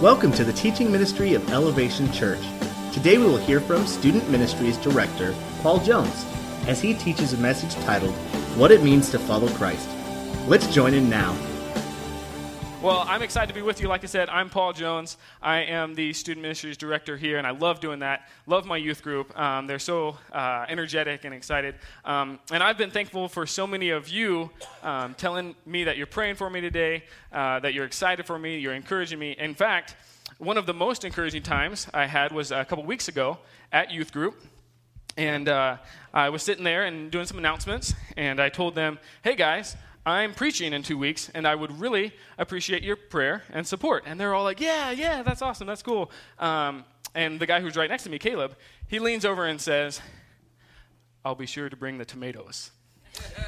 Welcome to the teaching ministry of Elevation Church. Today we will hear from Student Ministries Director Paul Jones as he teaches a message titled What It Means to Follow Christ. Let's join in now. Well, I'm excited to be with you. Like I said, I'm Paul Jones. I am the Student Ministries Director here, and I love doing that. Love my youth group. Um, they're so uh, energetic and excited. Um, and I've been thankful for so many of you um, telling me that you're praying for me today, uh, that you're excited for me, you're encouraging me. In fact, one of the most encouraging times I had was a couple weeks ago at youth group. And uh, I was sitting there and doing some announcements, and I told them, hey guys, I'm preaching in two weeks, and I would really appreciate your prayer and support. And they're all like, Yeah, yeah, that's awesome, that's cool. Um, and the guy who's right next to me, Caleb, he leans over and says, I'll be sure to bring the tomatoes.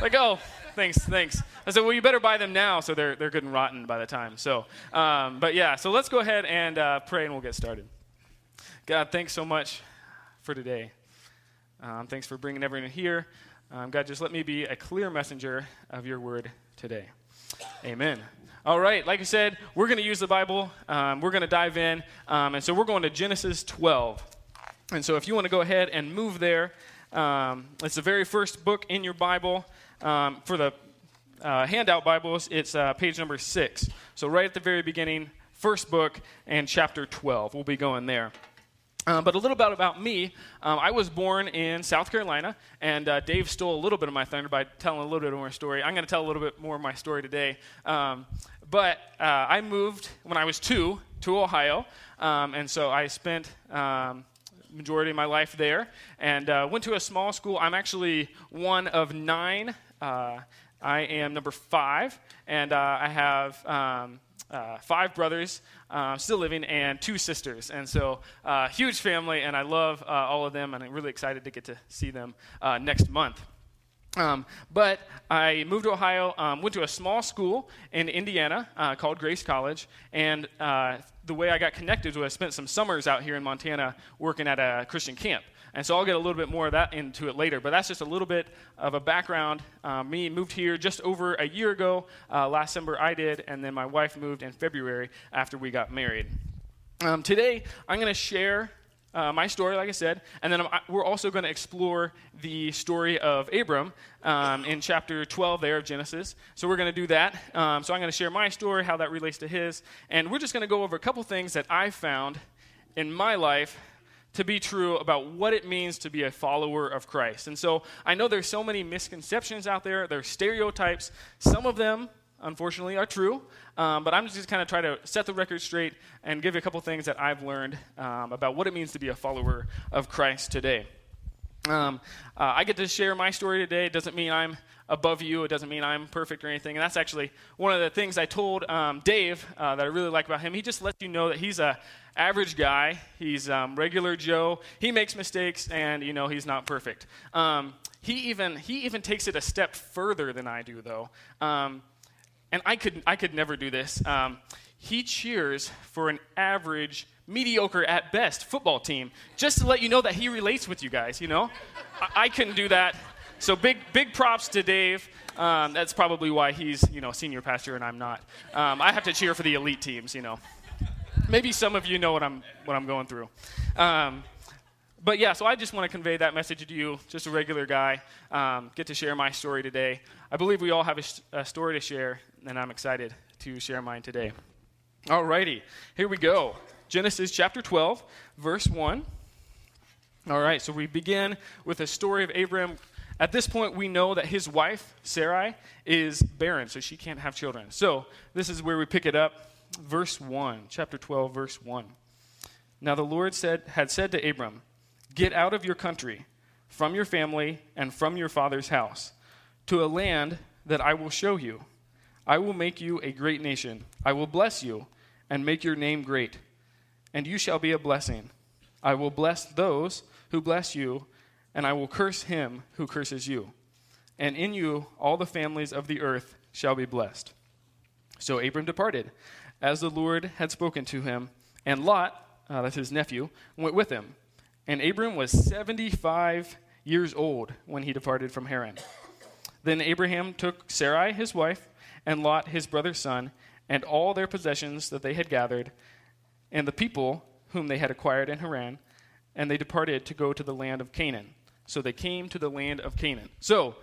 like, oh, thanks, thanks. I said, well, you better buy them now so they're, they're good and rotten by the time. So, um, but yeah, so let's go ahead and uh, pray and we'll get started. God, thanks so much for today. Um, thanks for bringing everyone here. Um, God, just let me be a clear messenger of your word today. Amen. All right, like I said, we're going to use the Bible. Um, we're going to dive in. Um, and so we're going to Genesis 12. And so if you want to go ahead and move there, um, it's the very first book in your Bible. Um, for the uh, handout Bibles, it's uh, page number six. So right at the very beginning, first book and chapter 12. We'll be going there. Uh, but a little bit about me. Um, I was born in South Carolina, and uh, Dave stole a little bit of my thunder by telling a little bit of my story. I'm going to tell a little bit more of my story today. Um, but uh, I moved when I was two to Ohio, um, and so I spent um, majority of my life there, and uh, went to a small school. I'm actually one of nine. Uh, I am number five, and uh, I have. Uh, five brothers uh, still living and two sisters. And so, uh, huge family, and I love uh, all of them, and I'm really excited to get to see them uh, next month. Um, but I moved to Ohio, um, went to a small school in Indiana uh, called Grace College, and the way I got connected was I spent some summers out here in Montana working at a Christian camp. And so I'll get a little bit more of that into it later. But that's just a little bit of a background. Uh, me moved here just over a year ago. Uh, last December I did, and then my wife moved in February after we got married. Um, today I'm going to share uh, my story, like I said, and then I'm, we're also going to explore the story of Abram um, in chapter 12 there of Genesis. So we're going to do that. Um, so I'm going to share my story, how that relates to his, and we're just going to go over a couple things that I found in my life to be true about what it means to be a follower of Christ. And so I know there's so many misconceptions out there, there's stereotypes. Some of them, unfortunately, are true, um, but I'm just kind of trying to set the record straight and give you a couple things that I've learned um, about what it means to be a follower of Christ today. Um, uh, I get to share my story today. It doesn't mean I'm above you. It doesn't mean I'm perfect or anything. And that's actually one of the things I told um, Dave uh, that I really like about him. He just lets you know that he's a average guy. He's um, regular Joe. He makes mistakes, and you know he's not perfect. Um, he even he even takes it a step further than I do, though. Um, and I could I could never do this. Um, he cheers for an average, mediocre at best football team, just to let you know that he relates with you guys. You know, I, I couldn't do that. So big big props to Dave. Um, that's probably why he's you know senior pastor and I'm not. Um, I have to cheer for the elite teams. You know maybe some of you know what I'm, what I'm going through. Um, but yeah, so I just want to convey that message to you, just a regular guy, um, get to share my story today. I believe we all have a, a, story to share, and I'm excited to share mine today. Alrighty, here we go. Genesis chapter 12, verse 1. All right, so we begin with a story of Abram. At this point, we know that his wife, Sarai, is barren, so she can't have children. So this is where we pick it up verse 1, chapter 12, verse 1. Now the Lord said, had said to Abram, Get out of your country, from your family, and from your father's house, to a land that I will show you. I will make you a great nation. I will bless you, and make your name great, and you shall be a blessing. I will bless those who bless you, and I will curse him who curses you. And in you all the families of the earth shall be blessed. So Abram departed as the Lord had spoken to him, and Lot, uh, that's his nephew, went with him. And Abram was 75 years old when he departed from Haran. Then Abraham took Sarai, his wife, and Lot, his brother's son, and all their possessions that they had gathered, and the people whom they had acquired in Haran, and they departed to go to the land of Canaan. So they came to the land of Canaan. So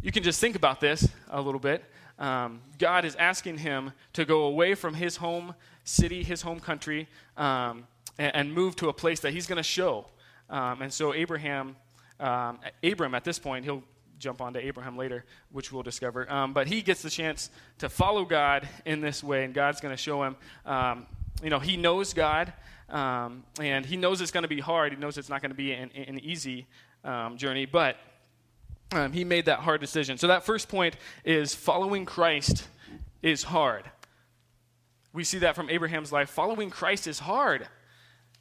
you can just think about this a little bit. Um, God is asking him to go away from his home city, his home country, um, and, and, move to a place that he's going to show. Um, and so Abraham, um, Abram at this point, he'll jump on to Abraham later, which we'll discover. Um, but he gets the chance to follow God in this way, and God's going to show him. Um, you know, he knows God, and he knows it's going to be hard. He knows it's not going to be an, an easy journey, but um, he made that hard decision. So that first point is following Christ is hard. We see that from Abraham's life. Following Christ is hard.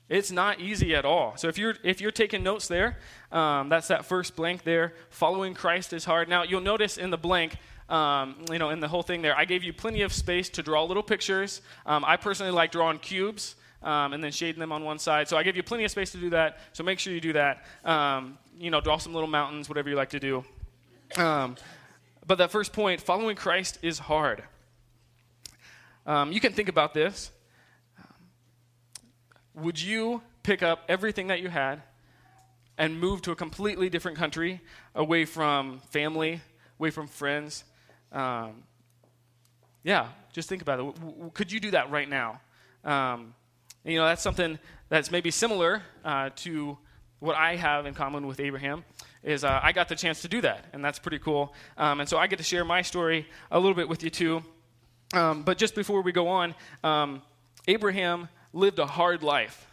It's not easy at all. So if you're if you're taking notes there, um, that's that first blank there. Following Christ is hard. Now you'll notice in the blank. Um, you know, in the whole thing there, I gave you plenty of space to draw little pictures. Um, I personally like drawing cubes um, and then shading them on one side. So I give you plenty of space to do that. So make sure you do that. Um, you know, draw some little mountains, whatever you like to do. Um, but that first point, following Christ is hard. Um, you can think about this would you pick up everything that you had and move to a completely different country, away from family, away from friends? Um, yeah, just think about it. Could you do that right now? Um, you know, that's something that's maybe similar uh, to what I have in common with Abraham. Is uh, I got the chance to do that, and that's pretty cool. Um, and so I get to share my story a little bit with you too. Um, but just before we go on, um, Abraham lived a hard life.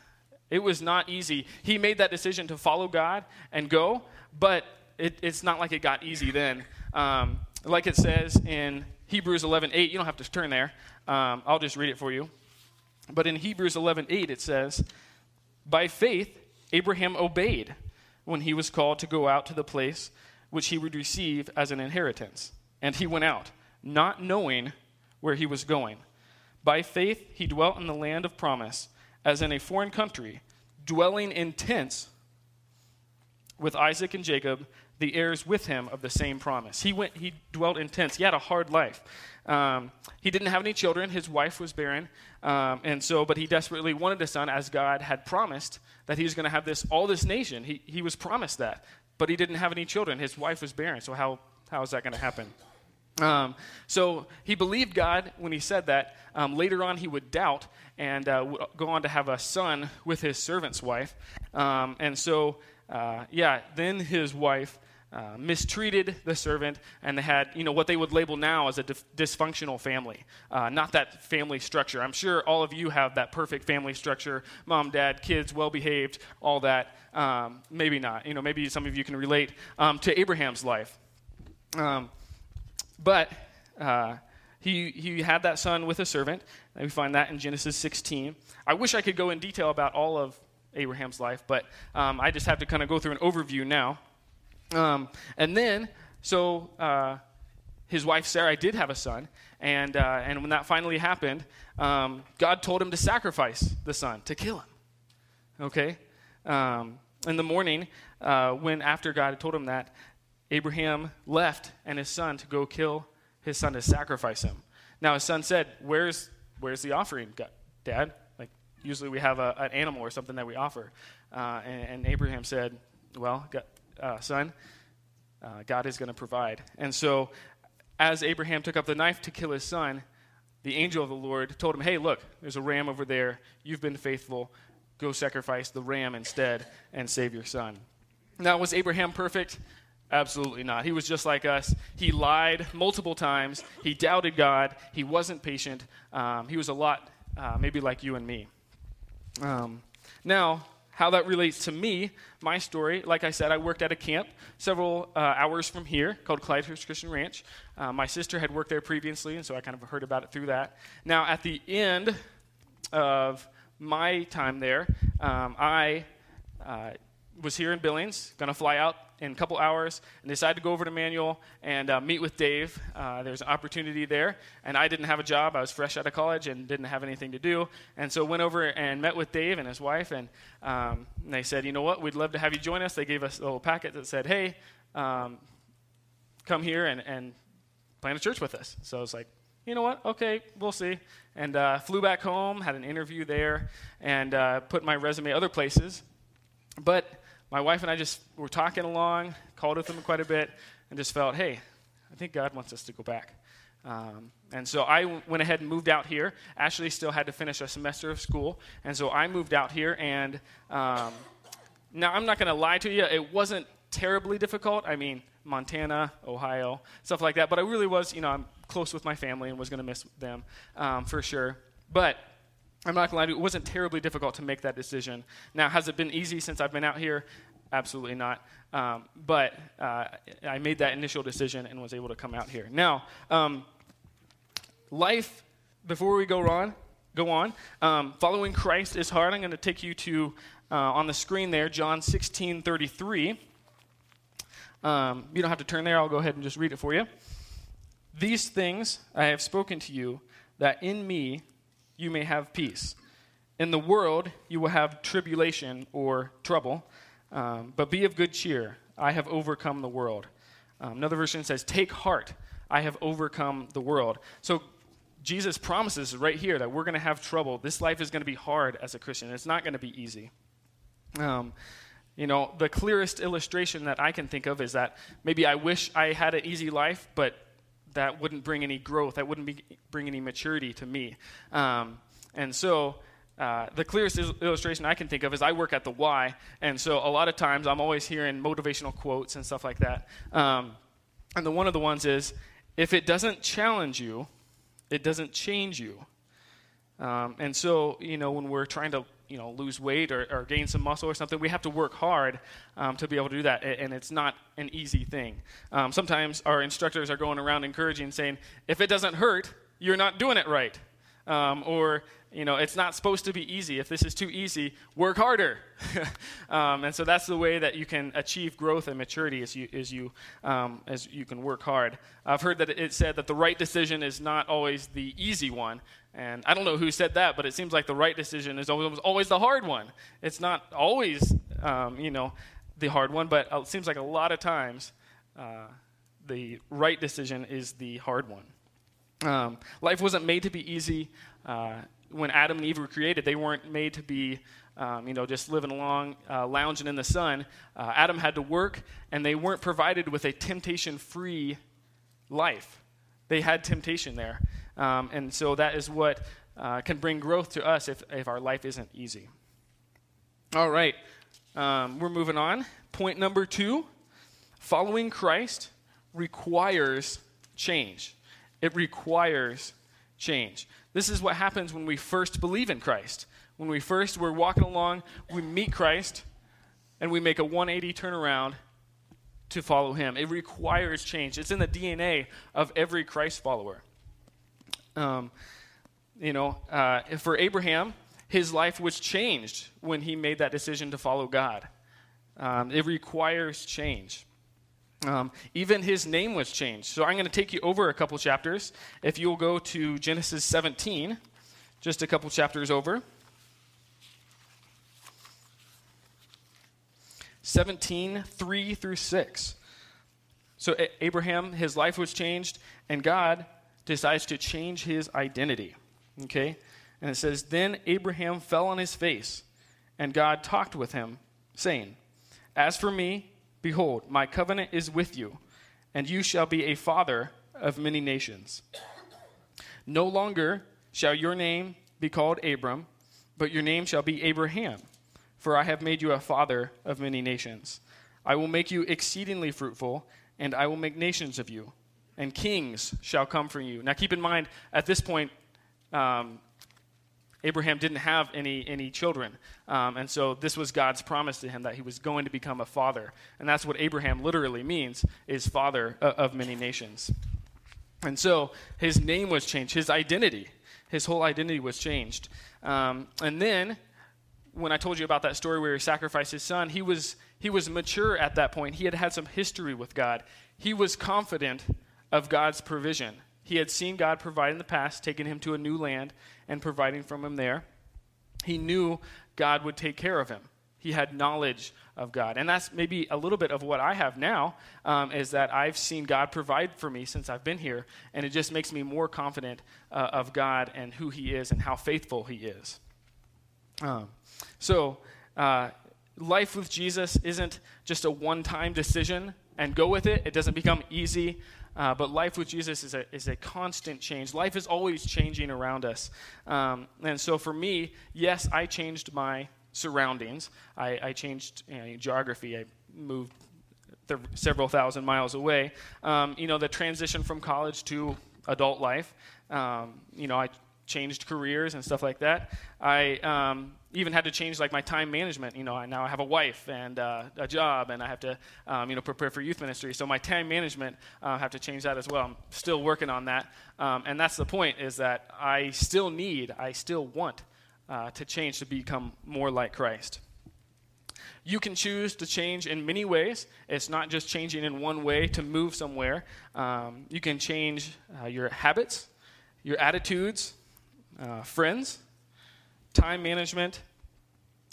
It was not easy. He made that decision to follow God and go, but it, it's not like it got easy then. Um, like it says in Hebrews 11 8, you don't have to turn there. Um, I'll just read it for you. But in Hebrews 11 8, it says, By faith, Abraham obeyed when he was called to go out to the place which he would receive as an inheritance. And he went out, not knowing where he was going. By faith, he dwelt in the land of promise, as in a foreign country, dwelling in tents with Isaac and Jacob, the heirs with him of the same promise. He went. He dwelt in tents. He had a hard life. Um, he didn't have any children. His wife was barren, um, and so, but he desperately wanted a son, as God had promised that he was going to have this all this nation. He he was promised that, but he didn't have any children. His wife was barren. So how how is that going to happen? Um, so he believed God when he said that. Um, later on, he would doubt and uh, would go on to have a son with his servant's wife. Um, and so, uh, yeah, then his wife uh, mistreated the servant, and they had, you know, what they would label now as a dif- dysfunctional family. Uh, not that family structure. I'm sure all of you have that perfect family structure: mom, dad, kids, well behaved, all that. Um, maybe not. You know, maybe some of you can relate um, to Abraham's life. Um, but uh, he, he had that son with a servant. And we find that in Genesis 16. I wish I could go in detail about all of Abraham's life, but um, I just have to kind of go through an overview now. Um, and then, so uh, his wife Sarah did have a son, and, uh, and when that finally happened, um, God told him to sacrifice the son, to kill him. Okay? Um, in the morning, uh, when after God had told him that, Abraham left and his son to go kill his son to sacrifice him. Now his son said, "Where's where's the offering, Dad? Like usually we have a, an animal or something that we offer." Uh, and, and, Abraham said, "Well, uh, son, uh, God is going to provide." And so, as Abraham took up the knife to kill his son, the angel of the Lord told him, "Hey, look, there's a ram over there. You've been faithful. Go sacrifice the ram instead and save your son." Now, was Abraham perfect? Absolutely not. He was just like us. He lied multiple times. He doubted God. He wasn't patient. Um, he was a lot uh, maybe like you and me. Um, now, how that relates to me, my story, like I said, I worked at a camp several uh, hours from here called Clydehurst Christian Ranch. Uh, my sister had worked there previously, and so I kind of heard about it through that. Now, at the end of my time there, um, I uh, was here in Billings, going to fly out in a couple hours and decided to go over to Manual and uh, meet with Dave. Uh, there's an opportunity there, and I didn't have a job. I was fresh out of college and didn't have anything to do, and so went over and met with Dave and his wife, and, um, and they said, you know what, we'd love to have you join us. They gave us a little packet that said, hey. Um, come here and, and plant a church with us. So I was like, you know what? Okay, we'll see. And uh, flew back home, had an interview there, and uh, put my resume other places. But my wife and I just were talking along, called with them quite a bit, and just felt, hey, I think God wants us to go back. Um, and so I w- went ahead and moved out here. Ashley still had to finish a semester of school, and so I moved out here. And um, now I'm not going to lie to you, it wasn't terribly difficult. I mean, Montana, Ohio, stuff like that. But I really was, you know, I'm close with my family and was going to miss them um, for sure. But I'm not to lie to you, it wasn't terribly difficult to make that decision. Now, has it been easy since I've been out here? Absolutely not. Um, but uh, I made that initial decision and was able to come out here. Now, um, life, before we go on, go on, um, following Christ is hard. I'm going to take you to, uh, on the screen there, John 16 33. Um, you don't have to turn there. I'll go ahead and just read it for you. These things I have spoken to you, that in me you may have peace. In the world you will have tribulation or trouble, um, but be of good cheer. I have overcome the world. Um, another version says, Take heart, I have overcome the world. So Jesus promises right here that we're going to have trouble. This life is going to be hard as a Christian. It's not going to be easy. Um, you know, the clearest illustration that I can think of is that maybe I wish I had an easy life, but that wouldn't bring any growth. That wouldn't be, bring any maturity to me. Um, and so, uh, the clearest il- illustration I can think of is I work at the Y, and so a lot of times I'm always hearing motivational quotes and stuff like that. Um, and the one of the ones is, if it doesn't challenge you, it doesn't change you. Um, and so, you know, when we're trying to you know lose weight or, or gain some muscle or something, we have to work hard um, to be able to do that, and it's not an easy thing. Um, sometimes our instructors are going around encouraging, saying, "If it doesn't hurt, you're not doing it right," um, or you know, it's not supposed to be easy. If this is too easy, work harder. um, and so that's the way that you can achieve growth and maturity is you, is you, um, as you can work hard. I've heard that it said that the right decision is not always the easy one. And I don't know who said that, but it seems like the right decision is always, always the hard one. It's not always, um, you know, the hard one, but it seems like a lot of times uh, the right decision is the hard one. Um, life wasn't made to be easy. Uh, when Adam and Eve were created, they weren't made to be, um, you know, just living along, uh, lounging in the sun. Uh, Adam had to work, and they weren't provided with a temptation-free life. They had temptation there, um, and so that is what uh, can bring growth to us if, if our life isn't easy. All right, um, we're moving on. Point number two: following Christ requires change. It requires change. This is what happens when we first believe in Christ. When we first we're walking along, we meet Christ, and we make a 180 turnaround to follow him. It requires change. It's in the DNA of every Christ follower. Um, you know, uh, for Abraham, his life was changed when he made that decision to follow God. Um, it requires change. Um, even his name was changed. So I'm going to take you over a couple chapters. If you'll go to Genesis 17, just a couple chapters over. 17, 3 through 6. So Abraham, his life was changed, and God decides to change his identity. Okay? And it says, Then Abraham fell on his face, and God talked with him, saying, As for me, Behold, my covenant is with you, and you shall be a father of many nations. No longer shall your name be called Abram, but your name shall be Abraham, for I have made you a father of many nations. I will make you exceedingly fruitful, and I will make nations of you, and kings shall come from you. Now keep in mind, at this point, um, Abraham didn't have any, any children. Um, and so this was God's promise to him that he was going to become a father. And that's what Abraham literally means, is father of many nations. And so his name was changed, his identity, his whole identity was changed. Um, and then when I told you about that story where he sacrificed his son, he was, he was mature at that point. He had had some history with God. He was confident of God's provision. He had seen God provide in the past, taking him to a new land and providing from him there. He knew God would take care of him. He had knowledge of God. And that's maybe a little bit of what I have now, um, is that I've seen God provide for me since I've been here. And it just makes me more confident uh, of God and who He is and how faithful He is. Um, so, uh, life with Jesus isn't just a one time decision and go with it. It doesn't become easy. Uh, but life with Jesus is a, is a constant change. Life is always changing around us. Um, and so for me, yes, I changed my surroundings. I, I changed you know, geography. I moved th- several thousand miles away. Um, you know, the transition from college to adult life. Um, you know, I changed careers and stuff like that. I um, even had to change like my time management. You know, I, now I have a wife and uh, a job, and I have to um, you know prepare for youth ministry. So my time management, uh, have to change that as well. I'm still working on that, um, and that's the point. Is that I still need, I still want uh, to change to become more like Christ. You can choose to change in many ways. It's not just changing in one way to move somewhere. Um, you can change uh, your habits, your attitudes, uh, friends, time management,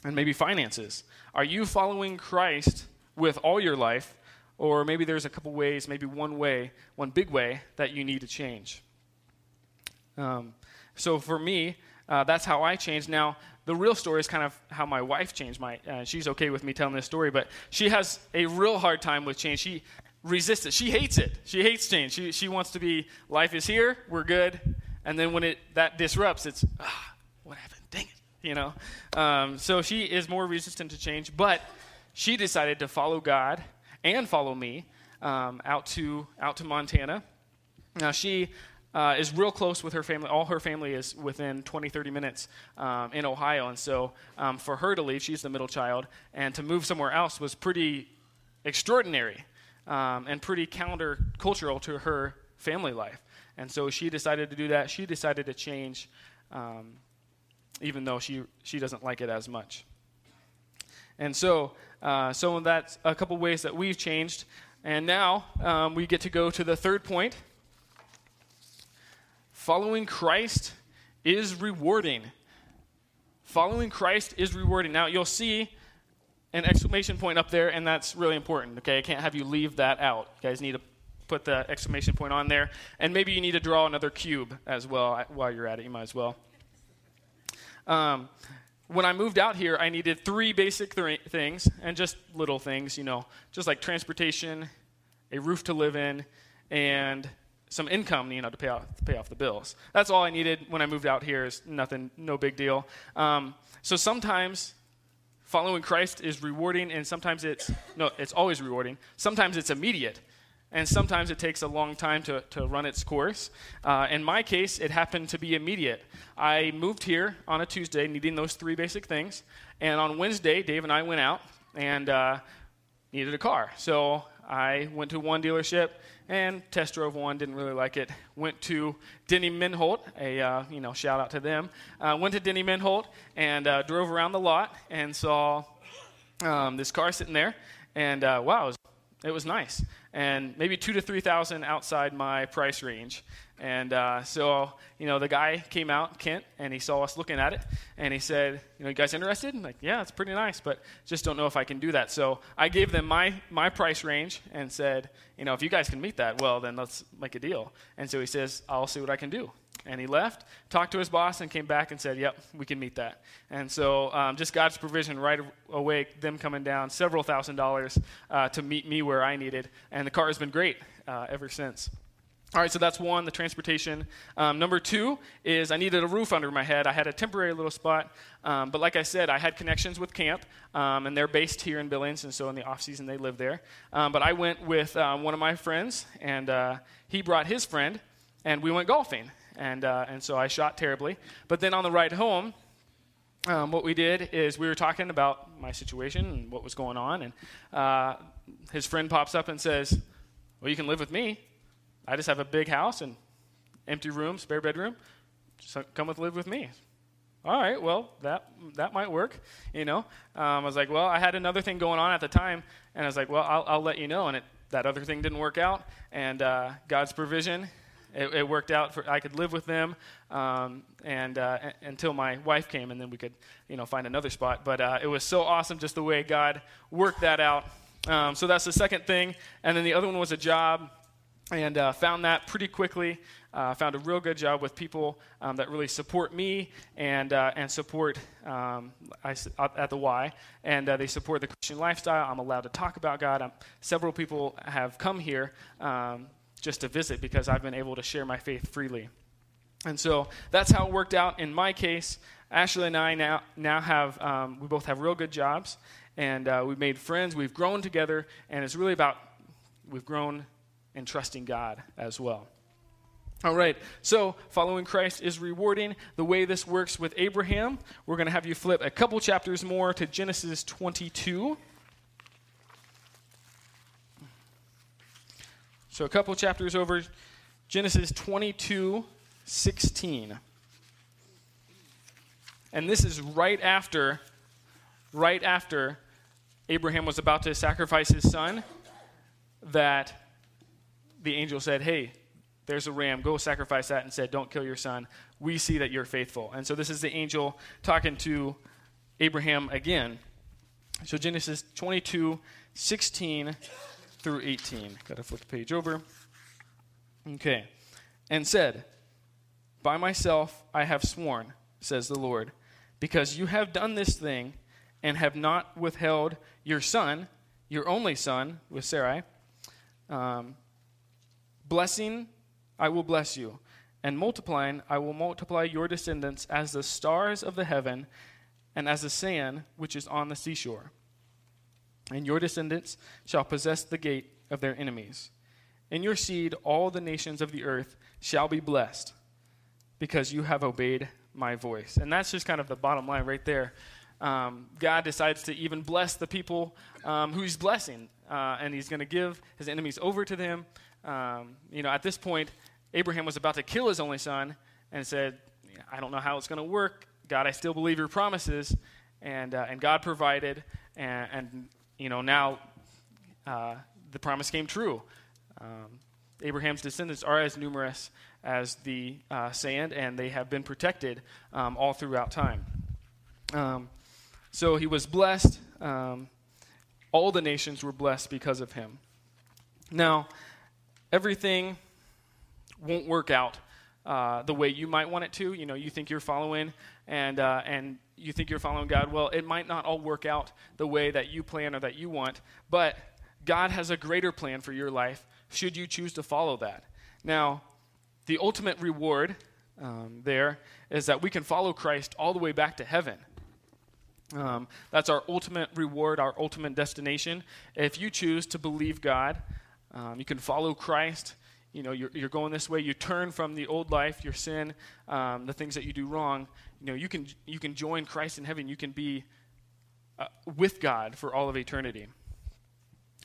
and maybe finances. Are you following Christ with all your life, or maybe there's a couple ways, maybe one way, one big way that you need to change? Um, so for me, uh, that's how I changed. Now, the real story is kind of how my wife changed. My, uh, she's okay with me telling this story, but she has a real hard time with change. She resists it. She hates it. She hates change. She, she wants to be, life is here, we're good, and then when it that disrupts, it's ah, what happened? Dang it, you know. Um, so she is more resistant to change, but she decided to follow God and follow me um, out to out to Montana. Now she uh, is real close with her family. All her family is within 20, 30 minutes um, in Ohio. And so um, for her to leave, she's the middle child, and to move somewhere else was pretty extraordinary um, and pretty countercultural to her family life. And so she decided to do that. She decided to change, um, even though she, she doesn't like it as much. And so, uh, so that's a couple ways that we've changed. And now um, we get to go to the third point. Following Christ is rewarding. Following Christ is rewarding. Now, you'll see an exclamation point up there, and that's really important. Okay, I can't have you leave that out. You guys need to put the exclamation point on there. And maybe you need to draw another cube as well while you're at it. You might as well. Um, when I moved out here, I needed three basic th- things and just little things, you know, just like transportation, a roof to live in, and some income, you know, to pay off, to pay off the bills. That's all I needed when I moved out here. Is nothing, no big deal. Um, so sometimes following Christ is rewarding, and sometimes it's no, it's always rewarding. Sometimes it's immediate and sometimes it takes a long time to, to run its course. Uh, in my case, it happened to be immediate. I moved here on a Tuesday needing those three basic things, and on Wednesday, Dave and I went out and uh, needed a car. So I went to one dealership and test drove one, didn't really like it. Went to Denny Menholt, a uh, you know shout out to them. Uh, went to Denny Menholt and uh, drove around the lot and saw um, this car sitting there, and uh, wow, it was, nice and maybe two to three thousand outside my price range. And uh, so, you know, the guy came out, Kent, and he saw us looking at it, and he said, "You know, you guys interested?" Like, yeah, it's pretty nice, but just don't know if I can do that. So I gave them my my price range and said, you know, if you guys can meet that, well, then let's make a deal. And so he says, "I'll see what I can do." And he left, talked to his boss, and came back and said, Yep, we can meet that. And so, um, just God's provision right away, them coming down several thousand dollars uh, to meet me where I needed. And the car has been great uh, ever since. All right, so that's one, the transportation. Um, number two is I needed a roof under my head. I had a temporary little spot, um, but like I said, I had connections with camp, um, and they're based here in Billings, and so in the off season they live there. Um, but I went with um, one of my friends, and uh, he brought his friend, and we went golfing and, uh, and so I shot terribly. But then on the ride home, um, what we did is we were talking about my situation and what was going on, and uh, his friend pops up and says, "Well, you can live with me. I just have a big house and empty room, spare bedroom. Just come with live with me." All right, well that that might work, you know. Um, I was like, well, I had another thing going on at the time, and I was like, well, I'll, I'll let you know, and it, that other thing didn't work out, and uh, God's provision It, it worked out for I could live with them, um, and uh, a- until my wife came, and then we could, you know, find another spot. But uh, it was so awesome just the way God worked that out. Um, so that's the second thing, and then the other one was a job, and uh, found that pretty quickly. Uh, found a real good job with people um, that really support me and uh, and support um, I, at the Y, and uh, they support the Christian lifestyle. I'm allowed to talk about God. I'm, several people have come here um, just to visit because I've been able to share my faith freely, and so that's how it worked out in my case. Ashley and I now now have um, we both have real good jobs, and uh, we've made friends. We've grown together, and it's really about we've grown in trusting God as well. All right, so following Christ is rewarding. The way this works with Abraham, we're going to have you flip a couple chapters more to Genesis 22. So a couple chapters over, Genesis 22 16. And this is right after, right after Abraham was about to sacrifice his son, that the angel said, Hey, there's a ram. Go sacrifice that and said, Don't kill your son. We see that you're faithful. And so this is the angel talking to Abraham again. So Genesis 22, 16 through 18. Got to flip the page over. Okay. And said, By myself I have sworn, says the Lord, because you have done this thing and have not withheld your son, your only son, with Sarai. Um, blessing I will bless you, and multiplying, I will multiply your descendants as the stars of the heaven and as the sand which is on the seashore. And your descendants shall possess the gate of their enemies. In your seed, all the nations of the earth shall be blessed, because you have obeyed my voice. And that's just kind of the bottom line right there. Um, God decides to even bless the people um, who He's blessing, uh, and He's going to give His enemies over to them. Um, you know, at this point, Abraham was about to kill his only son and said, I don't know how it's going to work. God, I still believe your promises. And, uh, and God provided, and, and you know, now uh, the promise came true. Um, Abraham's descendants are as numerous as the uh, sand, and they have been protected um, all throughout time. Um, so he was blessed. Um, all the nations were blessed because of him. Now, everything won't work out uh, the way you might want it to. You know, you think you're following and, uh, and you think you're following God. Well, it might not all work out the way that you plan or that you want, but God has a greater plan for your life should you choose to follow that. Now, the ultimate reward um, there is that we can follow Christ all the way back to heaven. Um, that's our ultimate reward, our ultimate destination. If you choose to believe God, um, you can follow Christ. You know, you're, you're going this way. You turn from the old life, your sin, um, the things that you do wrong. You know, you can you can join Christ in heaven. You can be uh, with God for all of eternity.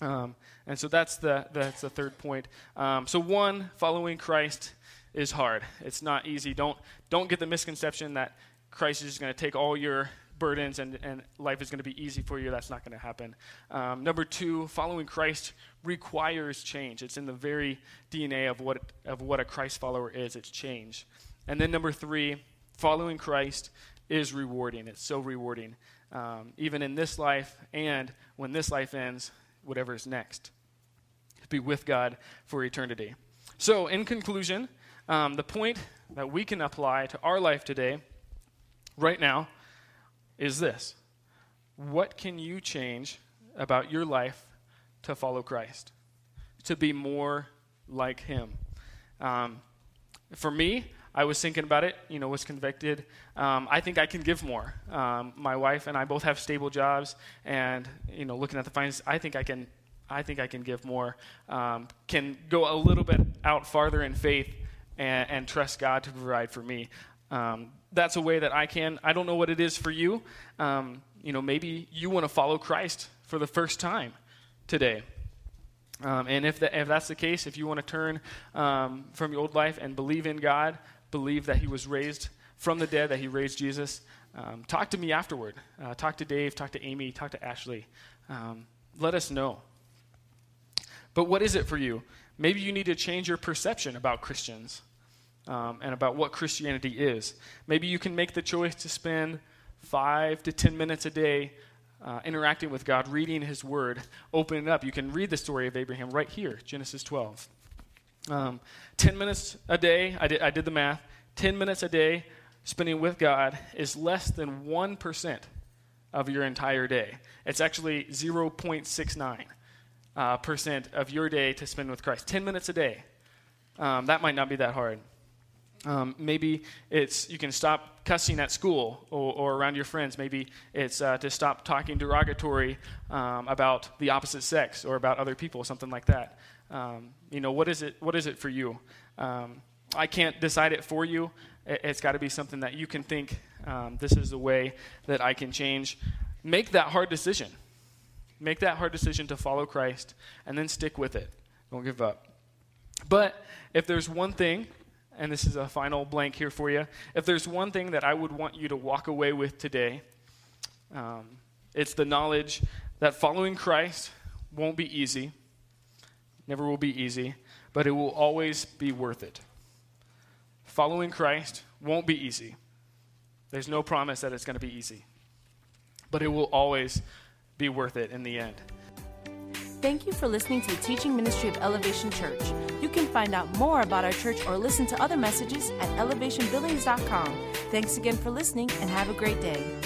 Um, and so that's the that's the third point. Um, so one, following Christ is hard. It's not easy. Don't don't get the misconception that Christ is just going to take all your burdens and, and life is going to be easy for you. That's not going to happen. Um, number two, following Christ requires change. It's in the very DNA of what, of what a Christ follower is. It's change. And then number three, following Christ is rewarding. It's so rewarding, um, even in this life and when this life ends, whatever is next. Be with God for eternity. So, in conclusion, um, the point that we can apply to our life today, right now, is this What can you change about your life to follow Christ? To be more like Him? Um, for me, I was thinking about it, you know, was convicted. Um, I think I can give more. Um, my wife and I both have stable jobs, and you know, looking at the finances, I think I can. I think I can give more. Um, can go a little bit out farther in faith and, and trust God to provide for me. That's a way that I can. I don't know what it is for you. Um, you know, maybe you want to follow Christ for the first time today. Um, and if, the, if that's the case, if you want to turn um, from your old life and believe in God, believe that He was raised from the dead, that He raised Jesus, um, talk to me afterward. Uh, talk to Dave, talk to Amy, talk to Ashley. Um, let us know. But what is it for you? Maybe you need to change your perception about Christians um, and about what Christianity is. Maybe you can make the choice to spend five to ten minutes a day uh, interacting with God, reading His Word, opening it up. You can read the story of Abraham right here, Genesis 12. Um, 10 minutes a day, I did, I did the math, 10 minutes a day spending with God is less than 1% of your entire day. It's actually 0.69 uh, percent of your day to spend with Christ. 10 minutes a day. Um, that might not be that hard. Um, maybe it's you can stop cussing at school or, or around your friends. Maybe it's uh, to stop talking derogatory um, about the opposite sex or about other people, something like that. Um, you know, what is it? What is it for you? Um, I can't decide it for you. It, has got to be something that you can think. Um, this is the way that I can change. Make that hard decision. Make that hard decision to follow Christ, and then stick with it. Don't give up. But if there's one thing and this is a final blank here for you. If there's one thing that I would want you to walk away with today, um, it's the knowledge that following Christ won't be easy, never will be easy, but it will always be worth it. Following Christ won't be easy. There's no promise that it's going to be easy, but it will always be worth it in the end. Thank you for listening to the teaching ministry of Elevation Church. You can find out more about our church or listen to other messages at elevationbillings.com. Thanks again for listening and have a great day.